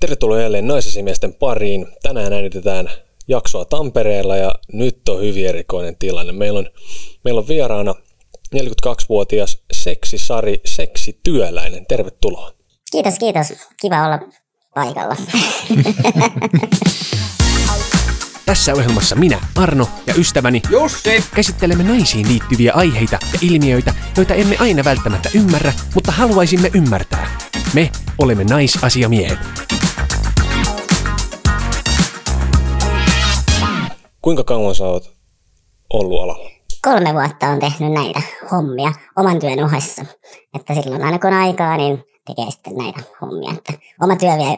Tervetuloa jälleen naisesimiesten pariin. Tänään äänitetään jaksoa Tampereella ja nyt on hyvin erikoinen tilanne. Meillä on, meillä on vieraana 42-vuotias seksisari, seksityöläinen. Tervetuloa. Kiitos, kiitos. Kiva olla paikalla. Tässä ohjelmassa minä, Arno ja ystäväni Jussi! käsittelemme naisiin liittyviä aiheita ja ilmiöitä, joita emme aina välttämättä ymmärrä, mutta haluaisimme ymmärtää. Me olemme naisasiamiehet. Kuinka kauan sä oot ollut alalla? Kolme vuotta on tehnyt näitä hommia oman työn ohessa. Että silloin aina kun on aikaa, niin tekee sitten näitä hommia. Että oma työ vie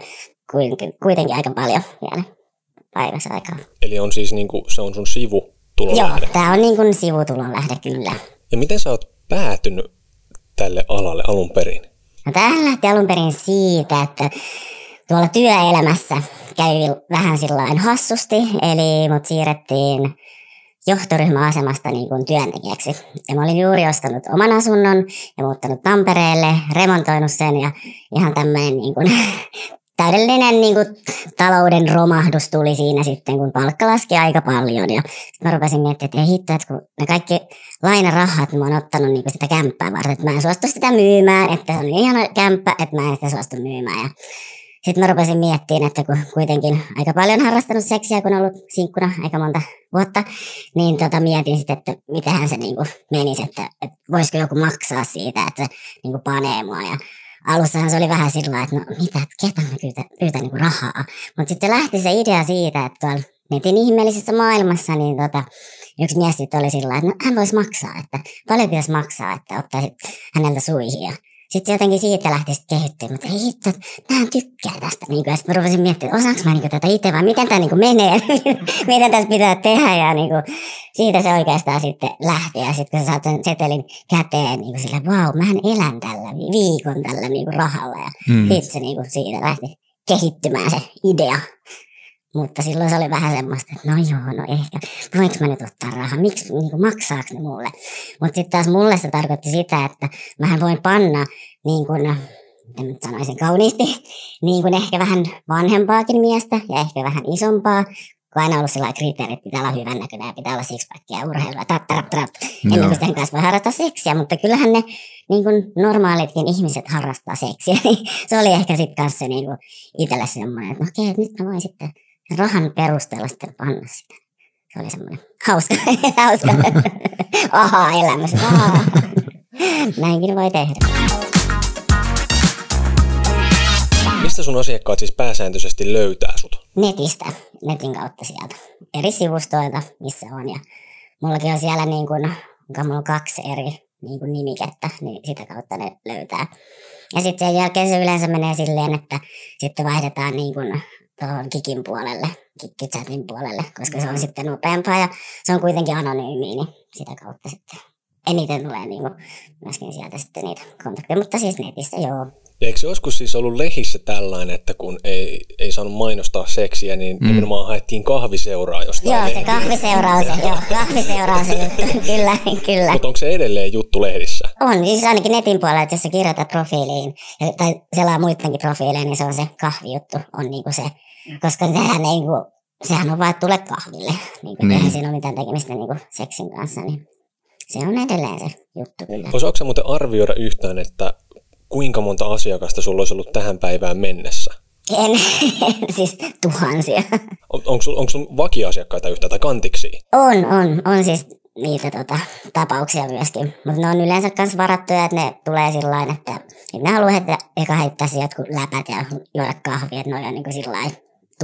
kuitenkin, aika paljon vielä päivässä aikaa. Eli on siis niinku, se on sun sivu Joo, tämä on niin kuin sivutulon lähde kyllä. Ja miten sä oot päätynyt tälle alalle alun perin? No tämähän lähti alun perin siitä, että tuolla työelämässä kävi vähän sillain hassusti, eli mut siirrettiin johtoryhmäasemasta niin kuin työntekijäksi. Ja mä olin juuri ostanut oman asunnon ja muuttanut Tampereelle, remontoinut sen ja ihan tämmöinen niin kuin, täydellinen niin kuin, talouden romahdus tuli siinä sitten, kun palkka laski aika paljon. Ja sitten mä rupesin miettimään, että ei hitto, että kun ne kaikki lainarahat mä oon ottanut niin kuin sitä kämppää varten, että mä en suostu sitä myymään, että se on ihana kämppä, että mä en sitä suostu myymään. Ja sitten mä rupesin miettimään, että kun kuitenkin aika paljon harrastanut seksiä, kun ollut sinkkuna aika monta vuotta, niin tota mietin sitten, että mitähän se niinku menisi, että, että voisiko joku maksaa siitä, että se niinku panee mua. Ja alussahan se oli vähän sillä että no mitä, että ketä mä pyytän, pyytän niinku rahaa. Mutta sitten lähti se idea siitä, että tuolla netin ihmeellisessä maailmassa, niin tota, yksi mies sitten oli sillä että no, hän voisi maksaa, että paljon pitäisi maksaa, että ottaisit häneltä suihin. Sitten jotenkin siitä lähti sitten kehittyä, mutta ei hitto, mä tykkää tästä. Niin ja sitten mä rupesin miettimään, että osaanko mä niin tätä itse vai miten tämä niin menee, miten tässä pitää tehdä. Ja niin kuin, siitä se oikeastaan sitten lähti. Ja sitten kun sä saat sen setelin käteen, niin kuin sillä, vau, mähän elän tällä viikon tällä niin kuin rahalla. Ja mm. sitten se niin kuin siitä lähti kehittymään se idea. Mutta silloin se oli vähän semmoista, että no joo, no ehkä, voinko mä nyt ottaa rahaa, miksi, niin kuin, maksaako ne mulle? Mutta sitten taas mulle se tarkoitti sitä, että mähän voin panna, niin kuin, miten nyt sanoisin kauniisti, niin kuin ehkä vähän vanhempaakin miestä ja ehkä vähän isompaa, kun aina ollut sellainen kriteeri, että pitää olla hyvän näköinen ja pitää olla sixpackia urheilua, tat, tat, tat, ennen kuin sen kanssa voi harrastaa seksiä, mutta kyllähän ne niin kuin normaalitkin ihmiset harrastaa seksiä, niin se oli ehkä sitten kanssa niin kuin itselle semmoinen, että no okei, okay, nyt mä voin sitten rahan perusteella sitten panna sitä. Se oli semmoinen hauska, hauska aha elämys. Aha. Näinkin voi tehdä. Mistä sun asiakkaat siis pääsääntöisesti löytää sut? Netistä, netin kautta sieltä. Eri sivustoilta, missä on. Ja mullakin on siellä niin kuin, mulla on kaksi eri niin kuin nimikettä, niin sitä kautta ne löytää. Ja sitten sen jälkeen se yleensä menee silleen, että sitten vaihdetaan niin kuin tuohon Kikin puolelle, Kikkichatin puolelle, koska se on sitten nopeampaa ja se on kuitenkin anonyymi, niin sitä kautta sitten eniten tulee niin kuin myöskin sieltä sitten niitä kontakteja, mutta siis netissä joo. Ja eikö se joskus siis ollut lehissä tällainen, että kun ei, ei saanut mainostaa seksiä, niin mm. nimenomaan haettiin kahviseuraa jostain Joo, se kahviseuraa on se, joo, kahviseuraa on se juttu, kyllä, kyllä. Mutta onko se edelleen juttu lehdissä? On, siis ainakin netin puolella, että jos sä kirjoitat profiiliin, tai selaa muidenkin profiileja, niin se on se kahvijuttu, on niinku se, koska sehän, ei, niinku, sehän on vaan, tule kahville, niinku, niin. eihän siinä ole mitään tekemistä niinku seksin kanssa, niin se on edelleen se juttu kyllä. Osaatko sä muuten arvioida yhtään, että kuinka monta asiakasta sulla olisi ollut tähän päivään mennessä? En, siis tuhansia. On, onko, sulla, onko sulla vakiasiakkaita yhtään tai kantiksi? On, on, on siis niitä tota, tapauksia myöskin. Mutta ne on yleensä myös varattuja, että ne tulee sillä että, että ne haluaa heittää, eka heittää jotkut läpät ja juoda kahvia, että ne on niin sillä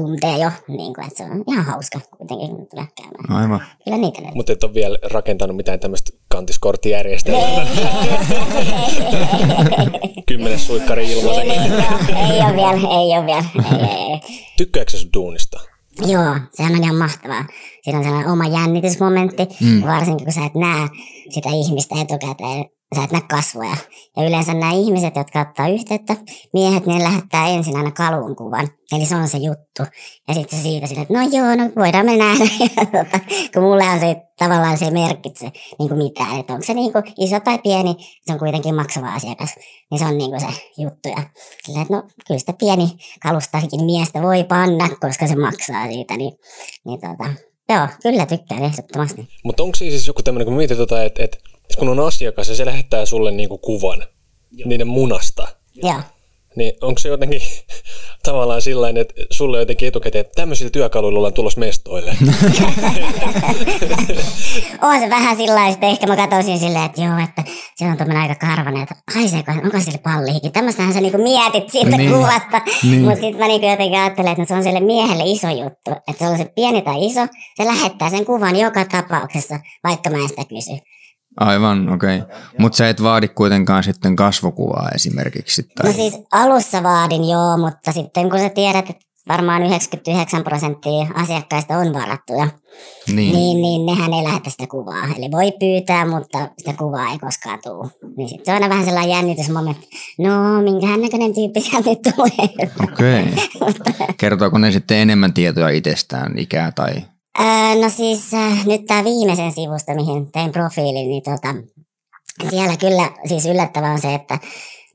tuntee jo, niin kuin, että se on ihan hauska kuitenkin, kun tulee käymään. Aivan. Kyllä niitä löytyy. Mutta et ole vielä rakentanut mitään tämmöistä kantiskorttijärjestelmää. Kymmenes suikkari ilmaisen. ei, ei ole vielä, ei ole vielä. Ei, ei. Tykkääkö sun duunista? Joo, sehän on ihan mahtavaa. Siinä on sellainen oma jännitysmomentti, mm. varsinkin kun sä et näe sitä ihmistä etukäteen, sä et näe kasvoja. Ja yleensä nämä ihmiset, jotka ottaa yhteyttä, miehet, ne lähettää ensin aina kalvon kuvan. Eli se on se juttu. Ja sitten se siitä sille, että no joo, no voidaan me nähdä. Tota, kun mulle on se tavallaan se merkitse niin kuin mitään. Että onko se niin kuin iso tai pieni, se on kuitenkin maksava asiakas. Niin se on niin kuin se juttu. Ja sillä, että no kyllä sitä pieni kalustaikin miestä voi panna, koska se maksaa siitä. Niin, niin tota, joo, kyllä tykkään ehdottomasti. Mutta onko siis joku tämmöinen, kun mietit tota, että, että kun on asiakas ja se lähettää sulle niinku kuvan Joo. niiden munasta, Joo. niin onko se jotenkin tavallaan sillä että sulle jotenkin etukäteen, että tämmöisillä työkaluilla ollaan tulossa mestoille? on se vähän sillä lailla, ehkä mä katsoisin silleen, että joo, että se on tuommoinen aika karvanen, että haiseeko, onko sille pallihikin. Tämmöistähän sä niinku mietit siitä niin. kuvasta, niin. mutta sitten mä niinku jotenkin ajattelen, että se on sille miehelle iso juttu, että se on se pieni tai iso, se lähettää sen kuvan joka tapauksessa, vaikka mä en sitä kysy. Aivan, okei. Okay. Mutta sä et vaadi kuitenkaan sitten kasvokuvaa esimerkiksi. Tai... No siis alussa vaadin joo, mutta sitten kun sä tiedät, että varmaan 99 prosenttia asiakkaista on varattuja, niin. Niin, niin nehän ei lähetä sitä kuvaa. Eli voi pyytää, mutta sitä kuvaa ei koskaan tule. Niin sit se on aina vähän sellainen jännitysmomentti. No, minkähän näköinen tyyppi sieltä nyt tulee. Okei. Okay. Kertooko ne sitten enemmän tietoja itsestään, ikää tai no siis äh, nyt tämä viimeisen sivusta, mihin tein profiilin, niin tota, siellä kyllä siis yllättävää on se, että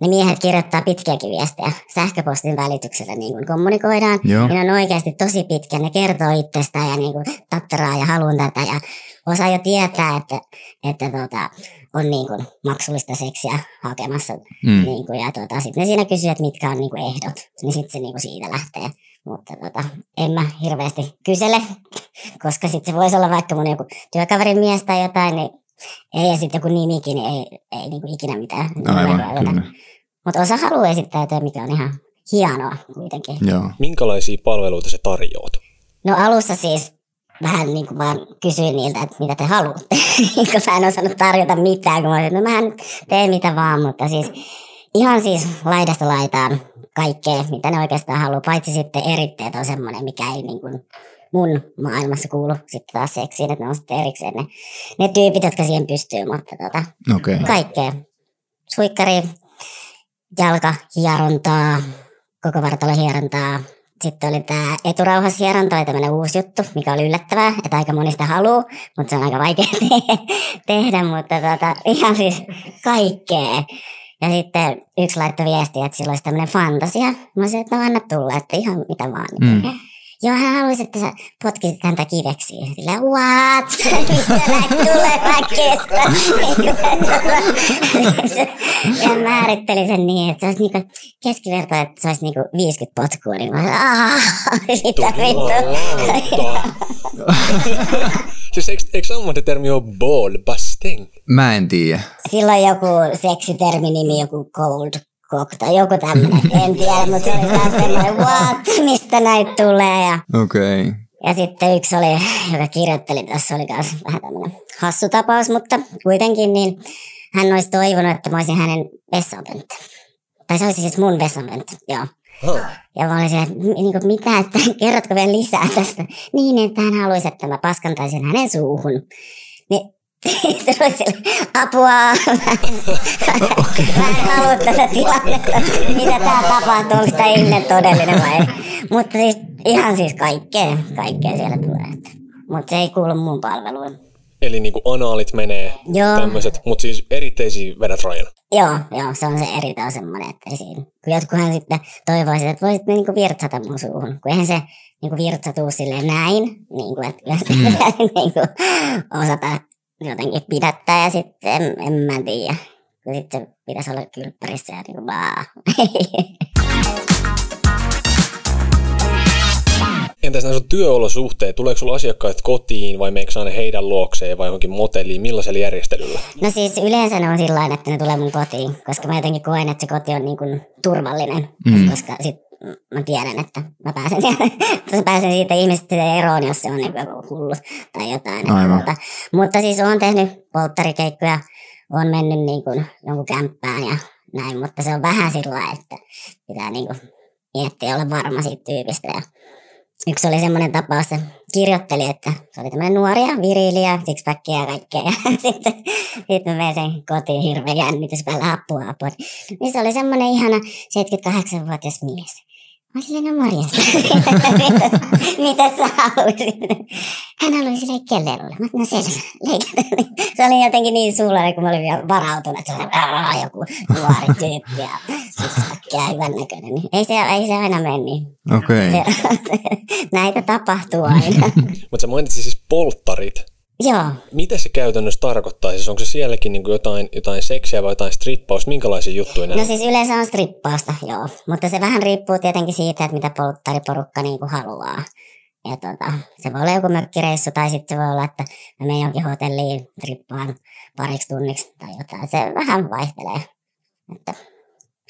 ne miehet kirjoittaa pitkiäkin viestejä sähköpostin välityksellä, niin kuin kommunikoidaan. Joo. Ne on oikeasti tosi pitkä, ne kertoo itsestään ja niin kuin tatteraa ja haluan tätä ja osaa jo tietää, että, että tota, on niin kuin maksullista seksiä hakemassa. Mm. Niin kuin, ja tota, sitten ne siinä kysyy, että mitkä on niin kuin ehdot, niin sitten se niin kuin siitä lähtee. Mutta tota, en mä hirveästi kysele, koska sitten se voisi olla vaikka mun joku työkaverin mies tai jotain, niin ei, ja sitten joku nimikin, niin ei, ei niin kuin ikinä mitään. Aivan, Mutta osa haluaa esittäytyä, mikä on ihan hienoa kuitenkin. Joo. Minkälaisia palveluita se tarjoat? No alussa siis vähän niin kuin vaan kysyin niiltä, että mitä te haluatte. kun mä en osannut tarjota mitään, kun mä olin, no mä teen mitä vaan, mutta siis ihan siis laidasta laitaan kaikkea, mitä ne oikeastaan haluaa, paitsi sitten eritteet on semmoinen, mikä ei niin kuin mun maailmassa kuulu sitten taas seksiin, että ne on sitten erikseen ne, ne tyypit, jotka siihen pystyy, mutta tota, okay. kaikkea. Suikkari, jalkahierontaa, koko vartalohierontaa, sitten oli tämä eturauhashieronta, oli tämmöinen uusi juttu, mikä oli yllättävää, että aika monista haluaa, mutta se on aika vaikea tehdä, mutta tota, ihan siis kaikkea. Ja sitten yksi laittoi viestiä, että sillä olisi tämmöinen fantasia. Mä olisin, että no anna tulla, että ihan mitä vaan. Mm. Joo, hän haluaisi, että sä potkisit häntä kiveksi. Sillä, what? Mistä tulee väkestä? ja määrittelin sen niin, että se olisi niinku keskiverto, että se olisi niinku 50 potkua. Niin mä aah, mitä vittu. siis eikö, eikö ammattitermi ole ball busting? Mä en tiedä. Silloin joku seksitermi nimi, joku cold cock tai joku tämmöinen, en tiedä, mutta se oli vähän semmoinen, what, mistä näitä tulee. Ja, Okei. Okay. ja sitten yksi oli, joka kirjoitteli, tässä oli myös vähän tämmöinen hassu tapaus, mutta kuitenkin niin hän olisi toivonut, että mä olisin hänen vessanpönttö. Tai se olisi siis mun vessanpönttö, joo. Oh. Ja mä olisin, että niin kuin, mitä, että kerrotko vielä lisää tästä? Niin, että hän haluaisi, että mä paskantaisin hänen suuhun. Apua, mä en halua tätä tilannetta, mitä tää tapahtuu, onko tämä ihme todellinen vai ei. Mutta siis ihan siis kaikkea, kaikkea siellä tulee. Mutta se ei kuulu mun palveluun. Eli niinku anaalit menee tämmöiset, mutta siis eritteisiä vedät rajan. Joo, joo, se on se eritä semmoinen, että siinä, kun jotkuhan sitten toivoisit, että voisit niinku virtsata mun suuhun, kun eihän se niinku virtsatuu silleen näin, niin kuin, että mm. niinku, osata jotenkin pidättää ja sitten en, en mä tiedä. Sitten pitäisi olla kylppärissä ja niin vaan. Entäs nämä sun työolosuhteet? Tuleeko sulla asiakkaat kotiin vai meneekö ne heidän luokseen vai johonkin motelliin? Millaisella järjestelyllä? No siis yleensä ne on sillä että ne tulee mun kotiin, koska mä jotenkin koen, että se koti on niin kuin turvallinen. Mm. Koska sit mä tiedän, että mä pääsen, mä pääsen siitä ihmistä eroon, jos se on niin joku hullu tai jotain. Muuta. Mutta siis olen tehnyt polttarikeikkoja, on mennyt niin kuin jonkun kämppään ja näin, mutta se on vähän sillä että pitää niin kuin miettiä olla varma siitä tyypistä ja yksi oli semmoinen tapaus, se kirjoitteli, että se oli tämmöinen nuoria, viriliä, sixpackia ja kaikkea. Ja sitten sit mä vein sen kotiin hirveän jännitys päällä apua apua. Niin se oli semmoinen ihana 78-vuotias mies. Mä olin silleen, no morjesta. mitä, mitä sä haluaisit? Hän haluaisi silleen kellelulle. Mä no selvä, leikata. Se oli jotenkin niin suullinen, kun mä olin vielä varautunut, että se oli joku nuori tyyppi ja sixpackia hyvän näköinen. Niin ei se, ei se aina mene niin. Okei. Okay. Näitä tapahtuu aina. Mutta sä mainitsit siis polttarit. Joo. Mitä se käytännössä tarkoittaa? Siis onko se sielläkin niin jotain, jotain seksiä vai jotain strippausta? Minkälaisia juttuja nämä No siis yleensä on strippausta, joo. Mutta se vähän riippuu tietenkin siitä, että mitä polttariporukka niin kuin haluaa. Ja tota, se voi olla joku mökkireissu tai sitten se voi olla, että mä menen jonkin hotelliin trippaan pariksi tunniksi tai jotain. Se vähän vaihtelee. Että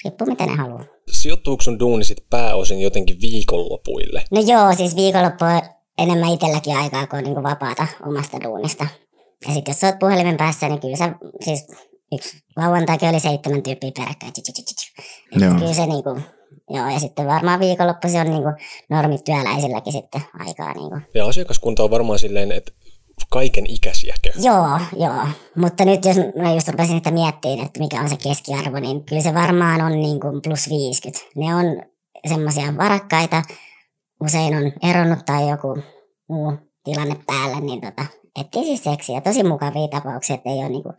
riippuu miten ne haluaa. Sijoittuuko sun duuni sit pääosin jotenkin viikonlopuille? No joo, siis viikonloppu on enemmän itselläkin aikaa, kun on niin kuin vapaata omasta duunista. Ja sitten jos sä oot puhelimen päässä, niin kyllä sä, siis yksi lauantaikin oli seitsemän tyyppiä peräkkäin. Joo. Kyllä se niinku, joo, ja sitten varmaan viikonloppuisin on niinku normit työläisilläkin sitten aikaa niinku. Ja asiakaskunta on varmaan silleen, että kaiken ikäisiä käy. Joo, joo. Mutta nyt jos mä just rupesin sitä miettimään, että mikä on se keskiarvo, niin kyllä se varmaan on niin kuin plus 50. Ne on semmoisia varakkaita, usein on eronnut tai joku muu tilanne päällä, niin tota, etsii siis seksiä. Tosi mukavia tapauksia, että ei ole niinku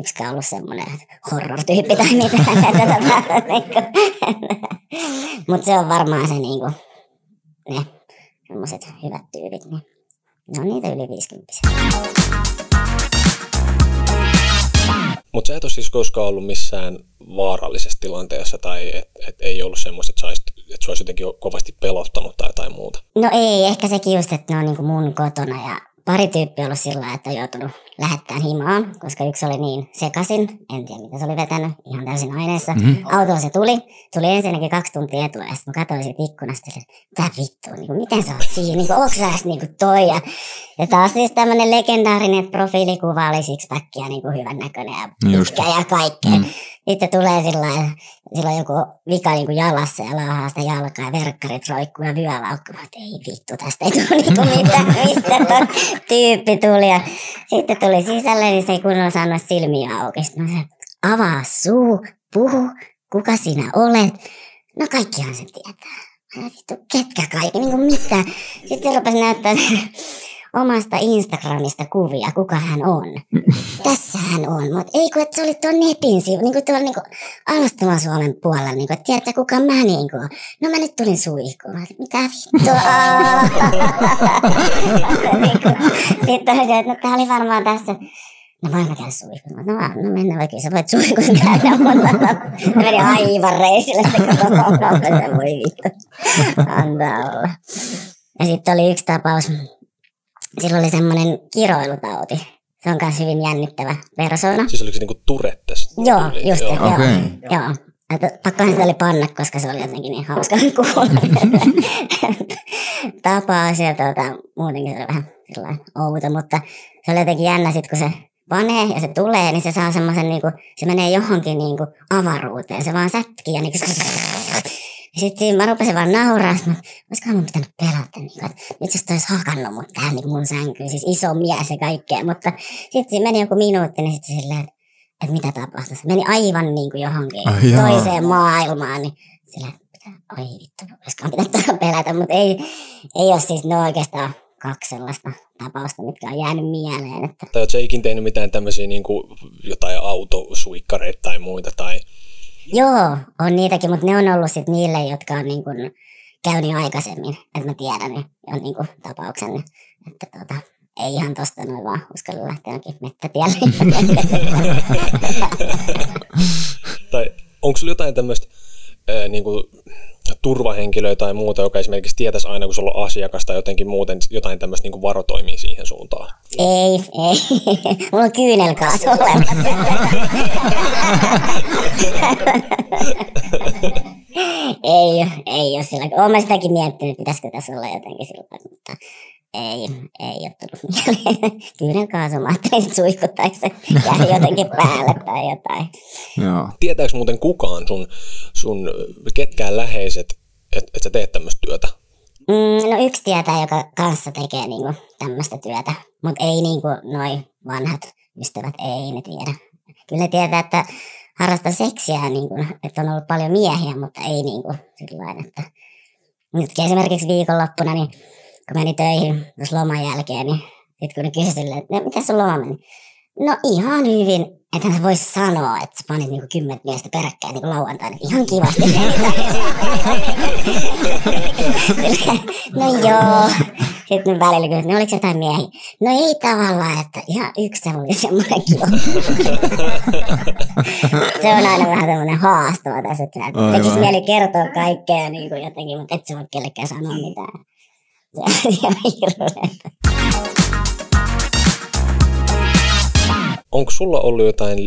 yksikään ollut semmoinen horror-tyyppi tai mitään. niinku, Mutta se on varmaan se niinku, ne semmoiset hyvät tyypit, niin ne on niitä yli 50 Mutta sä et ole siis koskaan ollut missään vaarallisessa tilanteessa tai et, et ei ollut semmoista, että, saisit, että se olisi jotenkin kovasti pelottanut tai jotain muuta. No ei, ehkä sekin just, että ne on niinku mun kotona ja pari tyyppiä ollut sillä että on joutunut lähettämään himaan, koska yksi oli niin sekasin, en tiedä mitä se oli vetänyt, ihan täysin aineessa. Mm-hmm. Autolla se tuli, tuli ensinnäkin kaksi tuntia etua ja sitten mä katsoin siitä ikkunasta, että mitä vittua, niin kuin, miten sä oot siinä, niin onko sä niin kuin toi. Ja, ja taas siis tämmöinen legendaarinen, profiilikuva oli sixpackia niin kuin hyvän näköinen ja Just. pitkä ja kaikkea. Mm. Sitten tulee sillä sillä on joku vika niin kuin jalassa ja laahaa sitä jalkaa ja verkkarit roikkuu ja vyölaukku. Mä että ei vittu, tästä ei tule niin mitään, mistä tuo tyyppi tuli. Ja sitten tuli sisälle, niin se ei kunnolla saanut silmiä auki. Sitten mä sanoin, avaa suu, puhu, kuka sinä olet. No kaikkihan se tietää. Mä vittu, ketkä kaikki, niin kuin mitä. Sitten se rupesi näyttää omasta Instagramista kuvia, kuka hän on. Tässä hän on, mutta ei kun, että se oli tuon netin sivu, niin kuin tuolla niin alastavan Suomen puolella, niin kuin, että tiedätkö kuka mä niin kuin. No mä nyt tulin suihkuun. Mä, Mitä vittua? Sitten oli se, että no, tää oli varmaan tässä. No voin mä käydä suihkuun. No, no mennään vaikka, sä voit suihkuun käydä. Mutta meni aivan reisille se koko. Se voi vittu. Antaa olla. Ja sitten oli yksi tapaus, sillä oli semmoinen kiroilutauti. Se on myös hyvin jännittävä persona. Siis oliko se niinku Turettes? Joo, just se, joo. Okei. joo. Että pakkohan sitä oli panna, koska se oli jotenkin niin hauska kuulla. Tapaus ja tuota, muutenkin se oli vähän sellainen outo, mutta se oli jotenkin jännä sit, kun se panee ja se tulee, niin se saa semmoisen, niinku, se menee johonkin niinku avaruuteen. Se vaan sätkii ja niinku, sitten mä rupesin vaan nauraa, että olisikohan mun pitänyt pelätä, niin kuin, että nyt jos toi olisi hakannut mut tähän niin mun sänkyyn, siis iso mies ja kaikkea, mutta sitten meni joku minuutti, niin sitten silleen, että, että mitä tapahtui. Se meni aivan niin kuin johonkin Ai jaa. toiseen maailmaan, niin silleen, että oi vittu, olisikohan pitänyt pelätä, mutta ei, ei ole siis ne oikeastaan kaksi sellaista tapausta, mitkä on jäänyt mieleen. Että Tai ootko sä ikin tehnyt mitään tämmöisiä niinku jotain autosuikkareita tai muita tai Joo, on niitäkin, mutta ne on ollut sit niille, jotka on niin kun käynyt aikaisemmin, että mä tiedän on niin kun tapauksen, että tota, ei ihan tosta noin vaan uskalla lähteä jonkin mettätielle. Tai onko sulla jotain tämmöistä niinku, turvahenkilöä tai muuta, joka esimerkiksi tietäisi aina, kun sulla on asiakas tai jotenkin muuten jotain tämmöistä niinku varotoimia siihen suuntaan? ei, ei. Mulla on kyynelkaas olemassa. ei, ei ole sillä. Olen sitäkin miettinyt, pitäisikö tässä olla jotenkin sillä mutta ei, ei ole tullut mieleen. Suihkuttaisi se jää jotenkin päälle tai jotain. Joo. Tietääkö muuten kukaan sun, sun ketkään läheiset, että et sä teet tämmöistä työtä? Mm, no yksi tietää, joka kanssa tekee niinku tämmöistä työtä, mutta ei niinku noi vanhat ystävät, ei ne tiedä. Kyllä ne tietää, että harrastan seksiä, niinku, että on ollut paljon miehiä, mutta ei niinku sillä että nytkin esimerkiksi viikonloppuna, niin kun meni töihin tuossa loman jälkeen, niin sitten kun ne kysyivät, että no, miten sun loma meni? No ihan hyvin, että hän voisi sanoa, että sä panit niinku kymmentä miestä peräkkäin niinku lauantaina. Ihan kivasti. no joo. Sitten välillä kysyt, no oliko jotain miehiä? No ei tavallaan, että ihan yksi oli semmoinen kiva. se on aina vähän tämmöinen haastava tässä, että sä tekisi mieli kertoa kaikkea niin kuin jotenkin, mutta et sä voi kellekään sanoa mitään. On ihan onko sulla ollut jotain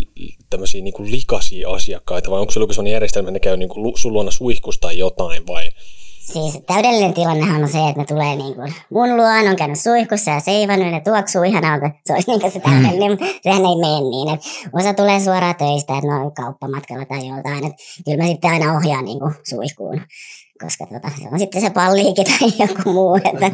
tämmöisiä niin kuin likaisia asiakkaita vai onko sulla joku sellainen järjestelmä, että ne käy niin kuin sun luona suihkusta tai jotain vai? Siis täydellinen tilannehan on se, että ne tulee niin kuin mun luon, on käynyt suihkussa ja seivannut, ja ne tuoksuu ihanalta. Se olisi niin kuin se täydellinen, mutta sehän ei mene niin. Että osa tulee suoraan töistä, että no kauppamatkalla tai joltain. Että kyllä mä sitten aina ohjaan niin kuin suihkuun koska tota, se on sitten se palliiki tai joku muu. Että,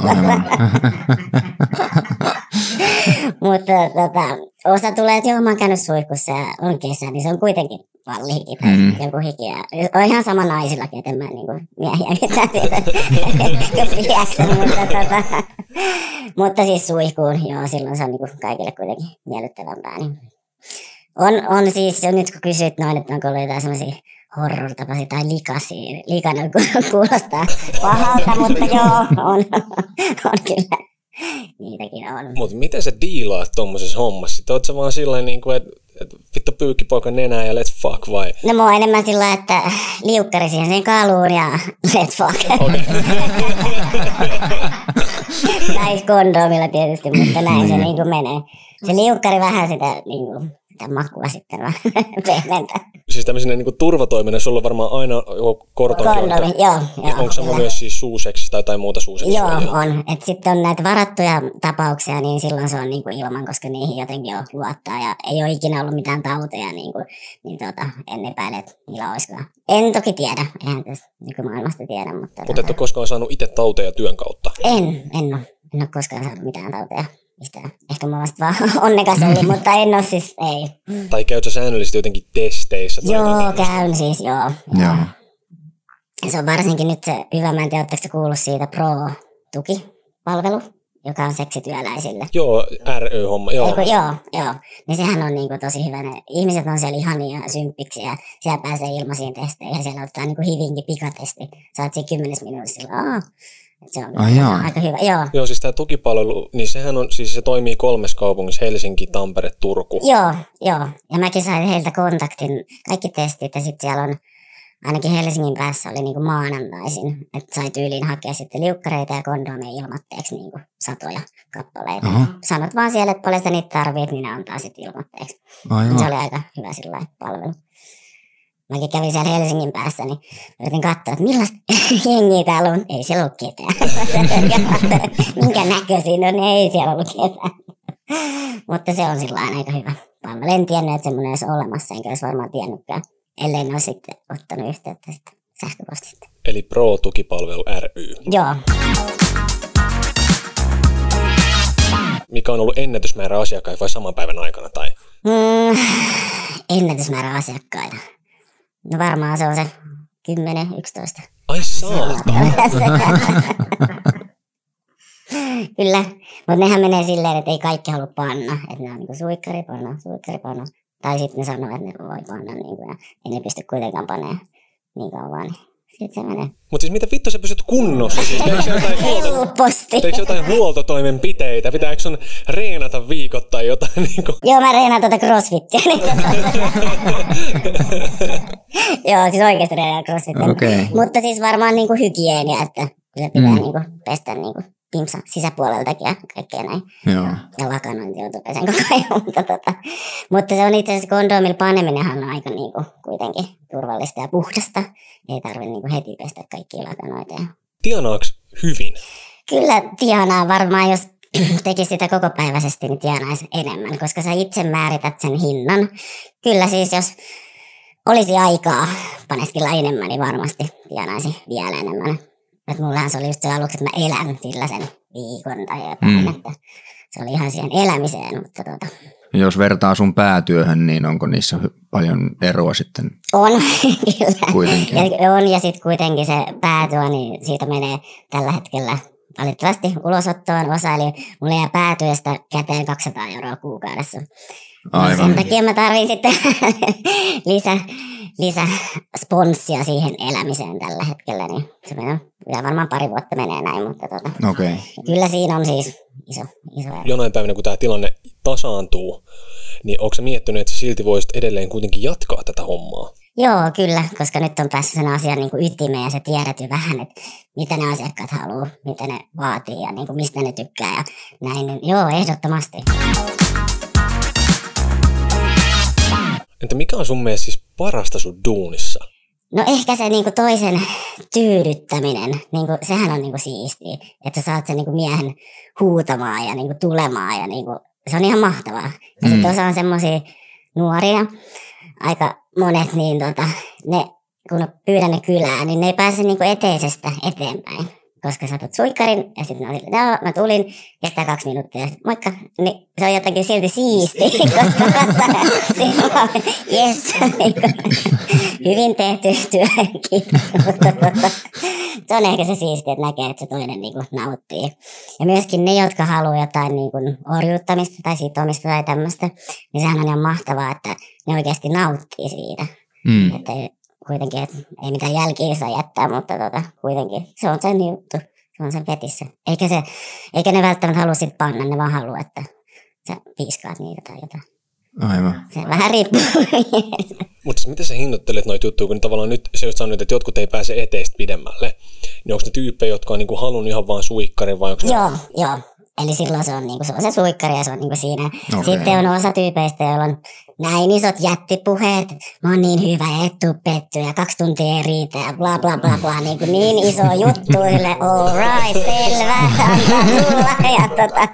mutta tota, osa tulee, että joo, mä oon käynyt suihkussa ja on kesä, niin se on kuitenkin palliiki tai mm. joku hiki. Ja on ihan sama naisillakin, että en mä niinku miehiä siitä, mutta, tota, mutta siis suihkuun, joo, silloin se on niinku kaikille kuitenkin miellyttävämpää. Niin. On, on siis, nyt kun kysyt noin, että onko ollut jotain sellaisia horror-tapaisia tai likaisia. Likainen kuulostaa pahalta, mutta joo, on, on kyllä. Niitäkin on. Mutta miten sä diilaat tuommoisessa hommassa? Oot sä vaan sillä niin kuin, että et, vittu poika nenää ja let's fuck vai? No mä oon enemmän sillä että liukkari siihen sen kaluun ja let's fuck. Okay. tai kondomilla tietysti, mutta näin se niin kuin menee. Se liukkari vähän sitä niin kuin, sitä makua sitten vähän pehmentää. Siis tämmöisenä niin turvatoimena sulla on varmaan aina joku kortonki. Kondomi, joo. joo Onko se myös siis suuseksi tai jotain muuta suuseksi? Joo, on. Et sitten on näitä varattuja tapauksia, niin silloin se on niin kuin ilman, koska niihin jotenkin jo luottaa. Ja ei ole ikinä ollut mitään tauteja, niin, kuin, niin tota, en epäile, että niillä olisikaan. En toki tiedä, eihän tässä nykymaailmasta tiedä. Mutta, mutta et ole koskaan saanut itse tauteja työn kautta? En, en ole. En ole koskaan saanut mitään tauteja mistä ehkä mä vasta vaan onnekas olin, mutta en ole siis, ei. Tai käytkö säännöllisesti jotenkin testeissä? Tai joo, käyn siis, joo. joo. Se on varsinkin nyt se hyvä, mä en tiedä, oletteko kuullut siitä Pro-tukipalvelu, joka on seksityöläisille. Joo, ry-homma, joo. Eiku, joo, joo. Niin sehän on niinku tosi hyvä. Ne ihmiset on siellä ihania ja symppiksi ja siellä pääsee ilmaisiin testeihin ja siellä ottaa niinku hyvinkin pikatesti. Saat siinä kymmenes minuutissa se on oh, joo. aika hyvä, joo. Joo, siis tämä tukipalvelu, niin sehän on, siis se toimii kolmessa kaupungissa, Helsinki, Tampere, Turku. Joo, joo. Ja mäkin sain heiltä kontaktin, kaikki testit, ja sitten siellä on, ainakin Helsingin päässä oli niinku maanantaisin, että sai tyyliin hakea sitten liukkareita ja kondomeja ilmoitteeksi niinku satoja kappaleita. Uh-huh. Sanot vaan siellä, että paljon sä niitä tarvit, niin ne antaa sitten ilmoitteeksi. Aivan. Se oli aika hyvä sillä palvelu mäkin kävin siellä Helsingin päässä, niin yritin katsoa, että millaista jengiä täällä on. Ei siellä ollut ketään. Minkä näköisiä, no niin ei siellä ollut ketään. Mutta se on sillä aika hyvä palvelu. En tiennyt, että semmoinen olisi olemassa, enkä olisi varmaan tiennytkään, ellei ne olisi sitten ottanut yhteyttä sitten sähköpostista. Eli Pro-tukipalvelu ry. Joo. Mikä on ollut ennätysmäärä asiakkaita vai saman päivän aikana? Tai? Mm, ennätysmäärä asiakkaita. No varmaan se on se 10, 11. Ai saa. Kyllä, mutta nehän menee silleen, että ei kaikki halua panna. Että ne on niinku suikkaripanna, suikkaripanna. Tai sitten ne sanoo, että ne voi panna niinku, ja ei ne pysty kuitenkaan panemaan niin kauan. Niin sitten. Mutta siis mitä vittu sä pysyt kunnossa? Siis teekö jotain, Helposti. Teekö jotain huoltotoimenpiteitä? Pitääkö sun reenata viikoittain jotain? Niin kuin? Joo, mä reenaan tuota crossfittiä. Niin Joo, siis oikeasti reenaan crossfittiä. Okay. Mutta siis varmaan niinku hygienia, että kyllä pitää mm. niinku pestä niinku pimpsa sisäpuoleltakin ja kaikkea näin. Joo. Ja lakanointi joutuu pesän koko ajan. mutta, tota, mutta se on itse asiassa kondomilla paneminenhan on aika niinku kuitenkin turvallista ja puhdasta. Ei tarvitse niinku heti pestä kaikki lakanoita. Tienaaks hyvin? Kyllä tienaa varmaan, jos tekisi sitä koko päiväisesti, niin tienaisi enemmän, koska sä itse määrität sen hinnan. Kyllä siis, jos olisi aikaa paneskilla enemmän, niin varmasti tienaisi vielä enemmän Että mullahan se oli just se aluksi, että mä elän sillä sen viikon tai jotain, mm. että se oli ihan siihen elämiseen, mutta tota, Jos vertaa sun päätyöhön, niin onko niissä paljon eroa sitten? on kyllä. Kuitenkin. Ja, on, ja sitten kuitenkin se päätyö, niin siitä menee tällä hetkellä valitettavasti ulosottoon osa, eli mulle jää päätyöstä käteen 200 euroa kuukaudessa. Aivan. Sen takia mä tarvin sitten lisä, lisä sponssia siihen elämiseen tällä hetkellä, niin se menee, vielä varmaan pari vuotta menee näin, mutta tota, Okei. Okay. kyllä siinä on siis iso, iso ero. Jonain päivänä, kun tämä tilanne tasaantuu, niin onko sä miettinyt, että silti voisit edelleen kuitenkin jatkaa tätä hommaa? Joo, kyllä, koska nyt on päässyt sen asian niin kuin ytimeen ja sä tiedät jo vähän, että mitä ne asiakkaat haluaa, mitä ne vaatii ja niin kuin mistä ne tykkää ja näin. Niin, joo, ehdottomasti. Entä mikä on sun mielestä siis parasta sun duunissa? No ehkä se niinku toisen tyydyttäminen, niinku, sehän on niinku siistiä, että sä saat sen niinku miehen huutamaan ja niinku tulemaan ja niinku, se on ihan mahtavaa. Ja Mm. sitten osa on semmoisia nuoria, aika monet, niin tota, ne, kun pyydän ne kylään, niin ne ei pääse niinku eteisestä eteenpäin. Koska sä otat suikkarin ja sitten mä olin, joo, mä tulin, kestää kaksi minuuttia ja sit, moikka. Niin se on jotenkin silti siisti, koska siinä on, yes, niinku, hyvin tehty työ, se on ehkä se siisti, että näkee, että se toinen niinku nauttii. Ja myöskin ne, jotka haluaa jotain niinku orjuuttamista tai sitomista tai tämmöistä, niin sehän on ihan mahtavaa, että ne oikeasti nauttii siitä. Mm. Että kuitenkin, että ei mitään jälkiä saa jättää, mutta tota, kuitenkin se on sen juttu. Se on sen fetissä. Eikä, se, eikä ne välttämättä halua sit panna, ne vaan haluaa, että sä piiskaat niitä tai jotain. Aivan. Se vähän riippuu. Mutta siis miten sä hinnoittelet noita juttuja, kun tavallaan nyt se just sanoit, että jotkut ei pääse eteistä pidemmälle. Niin onko ne tyyppejä, jotka on niinku halunnut ihan vaan suikkarin vai onko ne... joo, joo. Eli silloin se on, niinku, se on se suikkari ja se on niinku siinä. Okay. Sitten on osa tyypeistä, joilla on näin isot jättipuheet. Mä oon niin hyvä et tuu petty ja kaksi tuntia ei riitä ja bla bla bla bla. Niin, kuin niin iso juttu sille, all right, selvä, antaa tulla. Ja tota,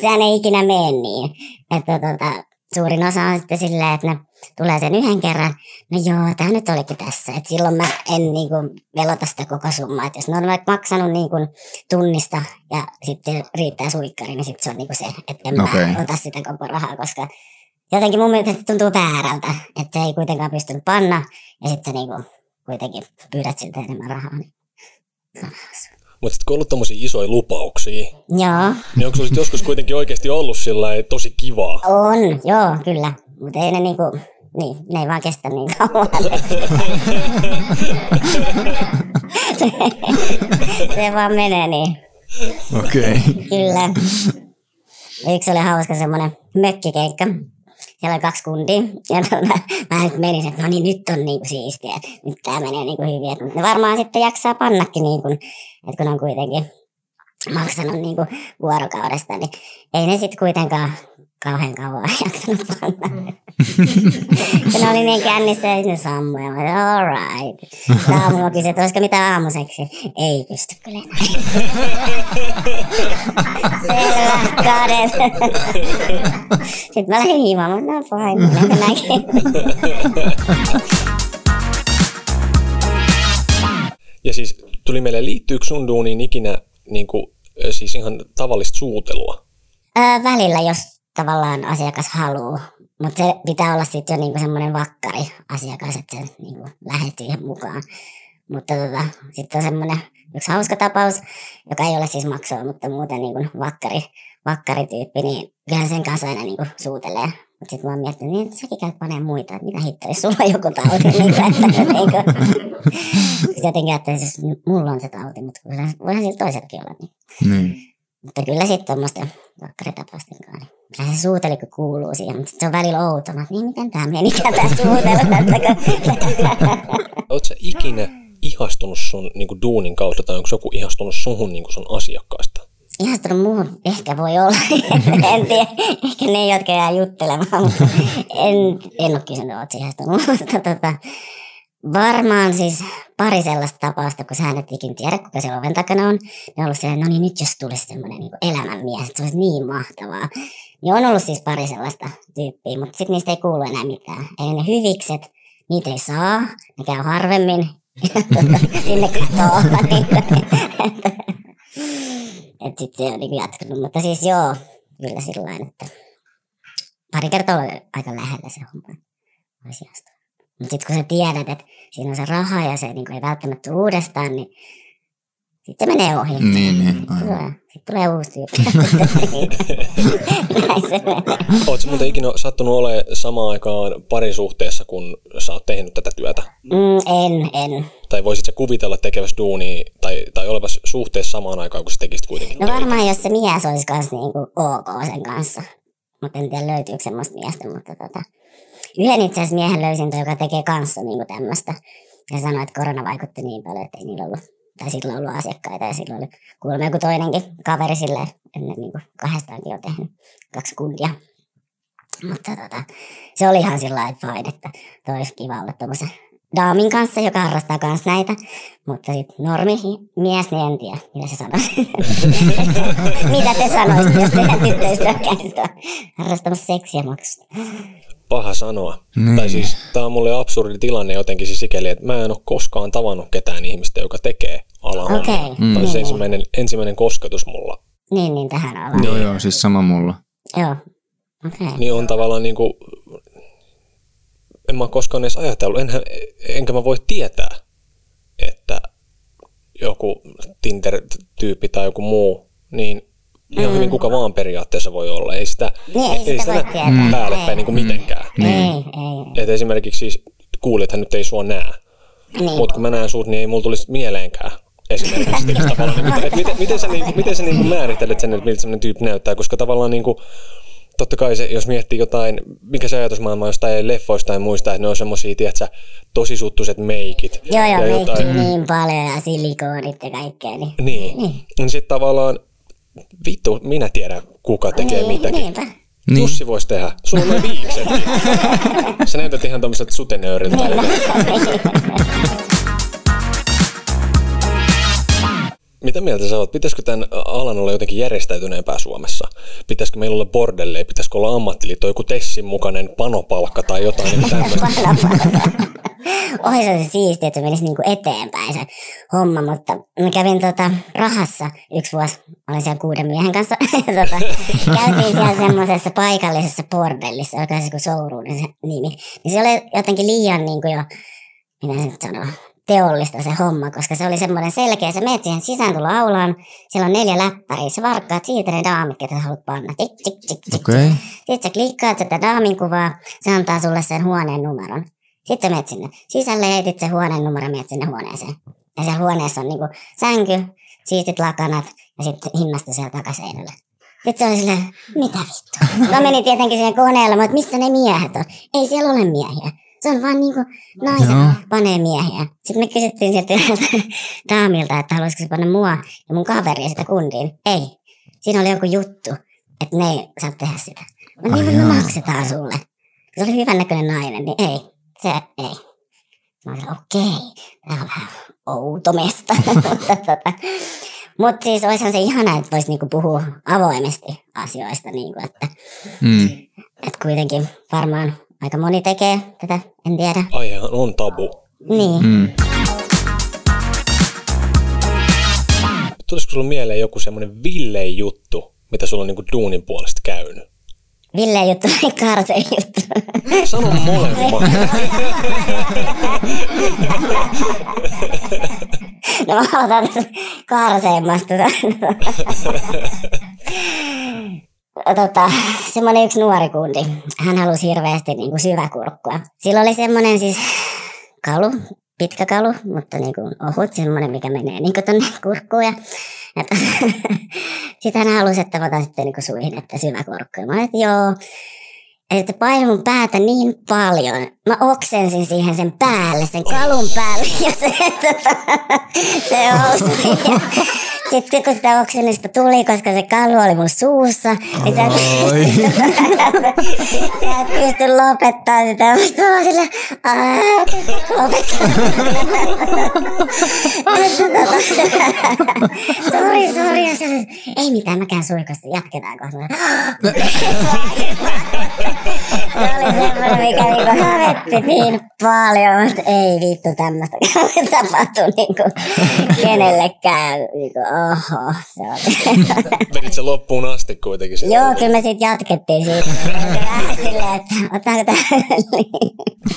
sehän ei ikinä mene niin. Että tota, suurin osa on sitten silleen, että ne tulee sen yhden kerran. No joo, tämä nyt olikin tässä. Et silloin mä en niinku velota sitä koko summaa. Et jos on vaikka maksanut niinku tunnista ja sitten riittää suikkari, niin sitten se on niinku se, että en Okei. mä ota sitä koko rahaa, koska jotenkin mun mielestä se tuntuu väärältä, että se ei kuitenkaan pystynyt panna ja sitten sä niinku kuitenkin pyydät siltä enemmän rahaa. Niin. se. Mutta sitten kun on ollut tommosia isoja lupauksia, Joo, niin onko sit joskus kuitenkin oikeasti ollut sillä tosi kivaa? on, joo, kyllä. Mutta ei ne niinku, niin, ne ei vaan kestä niin kauan. se, se vaan menee niin. Okei. Okay. Kyllä. Yksi oli hauska semmoinen mökkikeikka. Siellä oli kaksi kundia. Ja tuota, mä nyt menin, että no niin, nyt on niinku siistiä. Nyt tää menee niinku hyvin. Että ne varmaan sitten jaksaa pannakin, niinku, että kun on kuitenkin maksanut niinku vuorokaudesta, niin ei ne sitten kuitenkaan kauhean kauan jaksanut panna. ja ne oli niin kännissä ja sitten ne sammui. Ja mä olin, all right. Sitten aamulla kysyin, että olisiko mitään aamuseksi. Ei pysty kyllä enää. Selvä, kadet. Sitten mä lähdin mutta no fine, mennään näkin. Ja siis tuli meille, liittyykö sun duuniin ikinä niin kuin, siis ihan tavallista suutelua? Öö, välillä, jos tavallaan asiakas haluaa, mutta se pitää olla sitten jo niinku semmoinen vakkari asiakas, että sä niinku lähdet siihen mukaan. Mutta tota, sitten on semmoinen yksi hauska tapaus, joka ei ole siis maksua, mutta muuten niinku vakkari, vakkarityyppi, niin kyllähän sen kanssa aina niinku suutelee. Mutta sitten mä oon miettinyt, niin että säkin käyt panee muita, että mitä hittoa, jos sulla on joku tauti. niin kuin, että, niin kuin. Jotenkin ajattelin, että jos mulla on se tauti, mutta voihan voihan sillä toisellakin olla. Niin. Niin. Mutta kyllä sitten tuommoisten vakkaritapausten kanssa. Niin kyllä se suutelikko kuuluu siihen, mutta se on välillä outona, niin miten tämä menikään tämä suutelu. Oletko ikinä ihastunut sun niin kuin duunin kautta tai onko joku ihastunut suhun niin kuin sun asiakkaista? Ihastunut muuhun ehkä voi olla, en tiedä. Ehkä ne, jotka jää juttelemaan, mutta en, en ole kysynyt, oletko ihastunut. Mutta tota, varmaan siis pari sellaista tapausta, kun sä et ikinä tiedä, kuka siellä oven takana on. Ne on ollut silleen, no niin nyt jos tulisi semmoinen niin elämänmies, että se olisi niin mahtavaa. Niin on ollut siis pari sellaista tyyppiä, mutta sitten niistä ei kuulu enää mitään. Eli ne hyvikset, niitä ei saa, ne käy harvemmin. sinne katoon. että sitten se on niin jatkunut. Mutta siis joo, kyllä sillä että pari kertaa oli aika lähellä se homma asiasta. Mutta sitten kun sä tiedät, että siinä on se raha ja se niin ei välttämättä uudestaan, niin sitten se menee ohi. Niin, niin, aivan. Sitten tulee uusi tyyppi. Näin se menee. Oletko muuten ikinä sattunut olemaan samaan aikaan parisuhteessa, kun sä oot tehnyt tätä työtä? Mm, en, en. Tai voisit sä kuvitella tekevässä duunia tai, tai olevassa suhteessa samaan aikaan, kun sä tekisit kuitenkin No varmaan, jos se mies olisi kanssa niinku ok sen kanssa. Mutta en tiedä löytyykö semmoista miestä, mutta tota, yhden itse asiassa miehen löysin, joka tekee kanssa niinku tämmöistä. Ja sanoi, että korona vaikutti niin paljon, että ei niillä ollut, tai sillä ollut asiakkaita ja sillä oli kuulemma joku toinenkin kaveri sille, ennen niinku kahdestaankin jo tehnyt kaksi kundia. Mutta tota, se oli ihan sillä lailla fine, että toi olisi kiva olla tuommoisen daamin kanssa, joka harrastaa myös näitä. Mutta sitten normi mies, niin en tiedä, mitä se sanoisi. mitä te sanoisitte, jos teidän tyttöystävä kävisi harrastamassa seksiä maksusta? Paha sanoa. Niin. Tai siis tämä on mulle absurdi tilanne jotenkin siis sikäli, että mä en ole koskaan tavannut ketään ihmistä, joka tekee alaa. Okei. Okay. Mm. Niin, ensimmäinen, niin. ensimmäinen kosketus mulla. Niin, niin tähän alaan. Joo, joo, siis sama mulla. Joo, okei. Okay. Niin on tavallaan niin kuin, en mä koskaan edes ajatellut, enhän, enkä mä voi tietää, että joku Tinder-tyyppi tai joku muu, niin ihan mm. hyvin kuka vaan periaatteessa voi olla. Ei sitä, niin, ei, ei sitä, sitä voi päälle päin niin kuin mitenkään. Ei, ei. Et esimerkiksi siis kuulijathan nyt ei sua näe. Niin. Mutta kun mä näen sut, niin ei mulla tulisi mieleenkään esimerkiksi. tavallaan, niin, että miten, miten sä, niin, miten sä niin määrittelet sen, että miltä sellainen tyyppi näyttää, koska tavallaan niin kuin, totta kai se, jos miettii jotain, mikä se ajatusmaailma jostain leffoista tai muista, että ne on semmosia, tiedätkö, tosi suttuset meikit. Joo, joo, ja jotain... niin paljon ja silikoonit ja kaikkea. Niin, niin. niin. niin sitten tavallaan vittu, minä tiedän kuka tekee niin, mitäkin. Niinpä. Niin. Jussi voisi tehdä. Sulla on noin viiksetkin. Sä näytät ihan tämmöiset sutenööriltä. Mitä mieltä sä oot? Pitäisikö tämän alan olla jotenkin järjestäytyneempää Suomessa? Pitäisikö meillä olla bordelleja? Pitäisikö olla ammattiliitto, joku Tessin mukainen panopalkka tai jotain niin tämmöistä? Ohi se siistiä, että se menisi niinku eteenpäin se homma, mutta mä kävin tota rahassa yksi vuosi, olin siellä kuuden miehen kanssa, tota, käytiin siellä semmoisessa paikallisessa bordellissa, joka on se showroomin se nimi, niin se oli jotenkin liian niinku jo, mitä se nyt sanoo, teollista se homma, koska se oli semmoinen selkeä. Sä menet siihen sisääntuloaulaan, siellä on neljä läppäriä, sä varkkaat siitä ne daamit, ketä sä haluat panna. Tik, tik, tik, tik. Okay. Sitten sä klikkaat sitä daamin kuvaa, se antaa sulle sen huoneen numeron. Sitten sä menet sinne sisälle ja etit sen huoneen numeron, menet sinne huoneeseen. Ja siellä huoneessa on niinku sänky, siistit lakanat ja sitten hinnasta siellä takaseinällä. Sitten se oli silleen, mitä vittu? Mä menin tietenkin siihen koneella, mutta missä ne miehet on? Ei siellä ole miehiä. Se on vaan niinku naiset Joo. panee miehiä. Sitten me kysyttiin sieltä daamilta, että haluaisiko se panna mua ja mun kaveria sitä kundiin. Ei. Siinä oli joku juttu, että ne ei saa tehdä sitä. Mä niin me maksetaan sulle. Se oli hyvän näköinen nainen, niin ei. Se ei. Mä olin okei, tämä on vähän outo mesta. Tota, Mutta siis olisihan se ihana, että voisi niinku puhua avoimesti asioista. Niinku, että, mm. että kuitenkin varmaan aika moni tekee tätä, en tiedä. Aihehan on tabu. Niin. Mm. Tulisiko sulla mieleen joku semmoinen villein juttu, mitä sulla on niinku duunin puolesta käynyt? Ville juttu vai Karse juttu? Sano molemmat. no mä aloitan Karseemmasta tota, semmoinen yksi nuori kundi. Hän halusi hirveästi niin kuin syväkurkkua. Sillä oli semmoinen siis kalu, pitkä kalu, mutta niin kuin ohut, semmoinen, mikä menee niin kuin tonne kurkkuun. Ja, sitten hän halusi, että mä otan sitten niin suihin, että syväkurkku. Ja mä olin, että joo. Ja sitten painoi mun päätä niin paljon. Mä oksensin siihen sen päälle, sen kalun päälle. Ja se, tota, se osui. Sitten kun sitä oksennusta tuli, koska se kalvo oli mun suussa, niin sä et pysty lopettaa sitä. Mä sille, lopettaa. sori, sori, ei mitään, mäkään suikosta, jatketaan kohta. se oli semmoinen, mikä niinku hävetti niin paljon, mutta ei vittu tämmöistä tapahtu niinku kenellekään. Niinku, oho, se oli. Vedit se loppuun asti kuitenkin. Sitä. Joo, kyllä me sitten jatkettiin siitä. Vähän silleen, että otetaanko tämä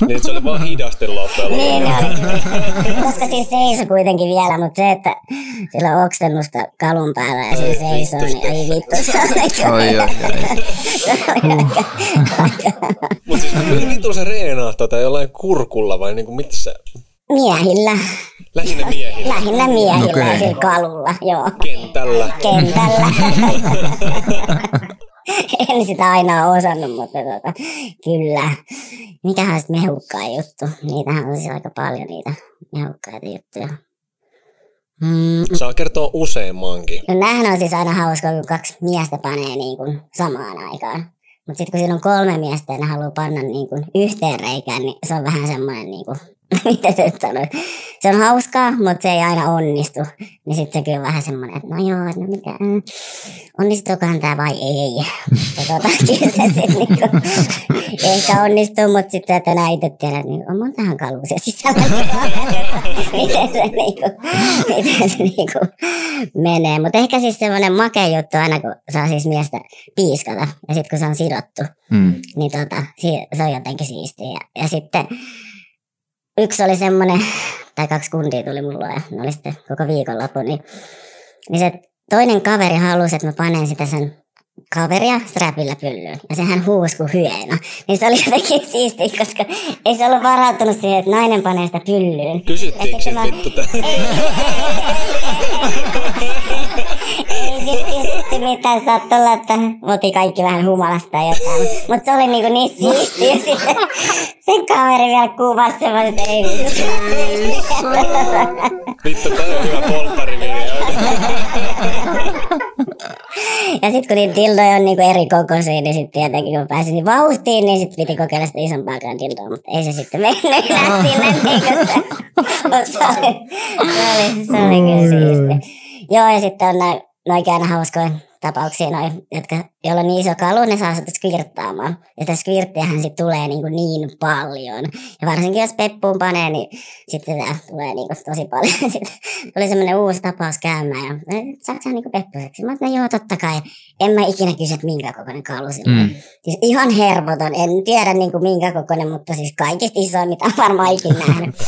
niin se oli vaan hidasti loppujen Niin oli. Koska siis seisoi kuitenkin vielä, mutta se, että sillä on oksennusta kalun päällä ja se seisoo, niin ei vittu. Se on aika, Oi, aika. Mutta siis millä vittu se reenaa tota jollain kurkulla vai niinku mitä se? Miehillä. Lähinnä miehillä. Lähinnä miehillä Okei. ja sillä kalulla, joo. Kentällä. Kentällä. en sitä aina osannut, mutta tota, kyllä. Mikähän sitten mehukkaa juttu? Niitähän on siis aika paljon niitä mehukkaita juttuja. Mm, Saa kertoa useammankin. No näähän on siis aina hauska, kun kaksi miestä panee niin kuin samaan aikaan. Mutta sitten kun siinä on kolme miestä ja ne haluaa panna niin kuin yhteen reikään, niin se on vähän semmoinen, niin kuin, miten se nyt sanoo. Se on hauskaa, mutta se ei aina onnistu. Niin sitten se kyllä vähän semmoinen, että no joo, no mitä, mm, onnistuukohan tämä vai ei. Ja tota, kyllä se sitten niin kuin, ehkä onnistuu, mutta sitten et enää itse tiedä, että niin, on montahan kalusia sisällä. miten se, niin kuin, miten se niin kuin, menee. Mutta ehkä siis semmoinen makea juttu aina, kun saa siis miestä piiskata ja sitten kun se on sidottu, Mm. niin tota, si- se on jotenkin siistiä. Ja, ja sitten yksi oli semmoinen, tai kaksi kundia tuli mulle ja ne oli sitten koko viikonloppu, niin, niin se toinen kaveri halusi, että mä panen sitä sen kaveria strapilla pyllyyn. Ja sehän huusi kuin hyena. Niin se oli jotenkin siistiä, koska ei se ollut varautunut siihen, että nainen panee sitä pyllyyn. Kysyttiinkö mä- vittu tää? ei sitten kysytty mitään, saattoi olla, että me oltiin kaikki vähän humalasta tai jotain. Mutta se oli niinku niin siistiä. Ja sitten sen kaveri vielä kuvasi semmoiset, ei vittu. Vittu, tää on hyvä polttarivideo. Ja sitten kun niitä dildoja on niinku eri kokoisia, niin sitten tietenkin kun pääsin vauhtiin, niin sitten piti kokeilla sitä isompaakaan dildoa, mutta ei se sitten mennyt enää sinne niinku se. Se oli, se oli, se oli kyllä siisti. Joo, ja sitten on noin noikin aina hauskoja tapauksia, noi, jotka, joilla on niin iso kalu, ne saa sitä skvirttaamaan. Ja sitä skvirttiähän sitten tulee niin, kuin niin paljon. Ja varsinkin jos peppuun panee, niin sitten sitä tulee niin kuin tosi paljon. Sitten tuli semmoinen uusi tapaus käymään. Ja "Eh, saatko sä niin peppuseksi? Mä sanoin, joo, totta kai. En mä ikinä kysy, että minkä kokoinen kalu sillä. Mm. Siis ihan hervoton. En tiedä niin kuin minkä kokoinen, mutta siis kaikista isoin, mitä on varmaan ikinä nähnyt.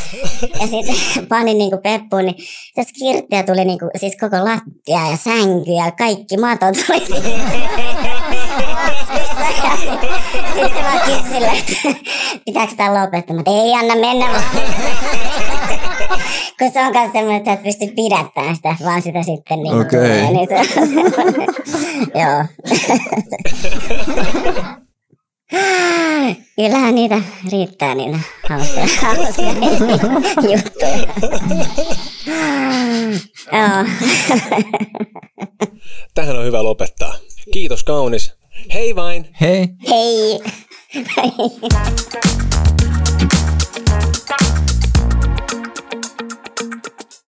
Ja sitten panin niin kuin peppuun, niin se skirttiä tuli niin kuin, siis koko lattia ja sänky ja kaikki mato tuli. Sitten mä kysyin sille, että pitääkö tämä lopettaa. Mä ei anna mennä vaan. Kun se on myös semmoinen, että sä et pysty pidättämään sitä, vaan sitä sitten niin Okei. tulee. Niin se on semmoinen. Joo. Kyllähän niitä riittää niitä hauskoja, hauskoja juttuja. Joo. Tähän on hyvä lopettaa. Kiitos kaunis. Hey, Vine. Hey. Hey.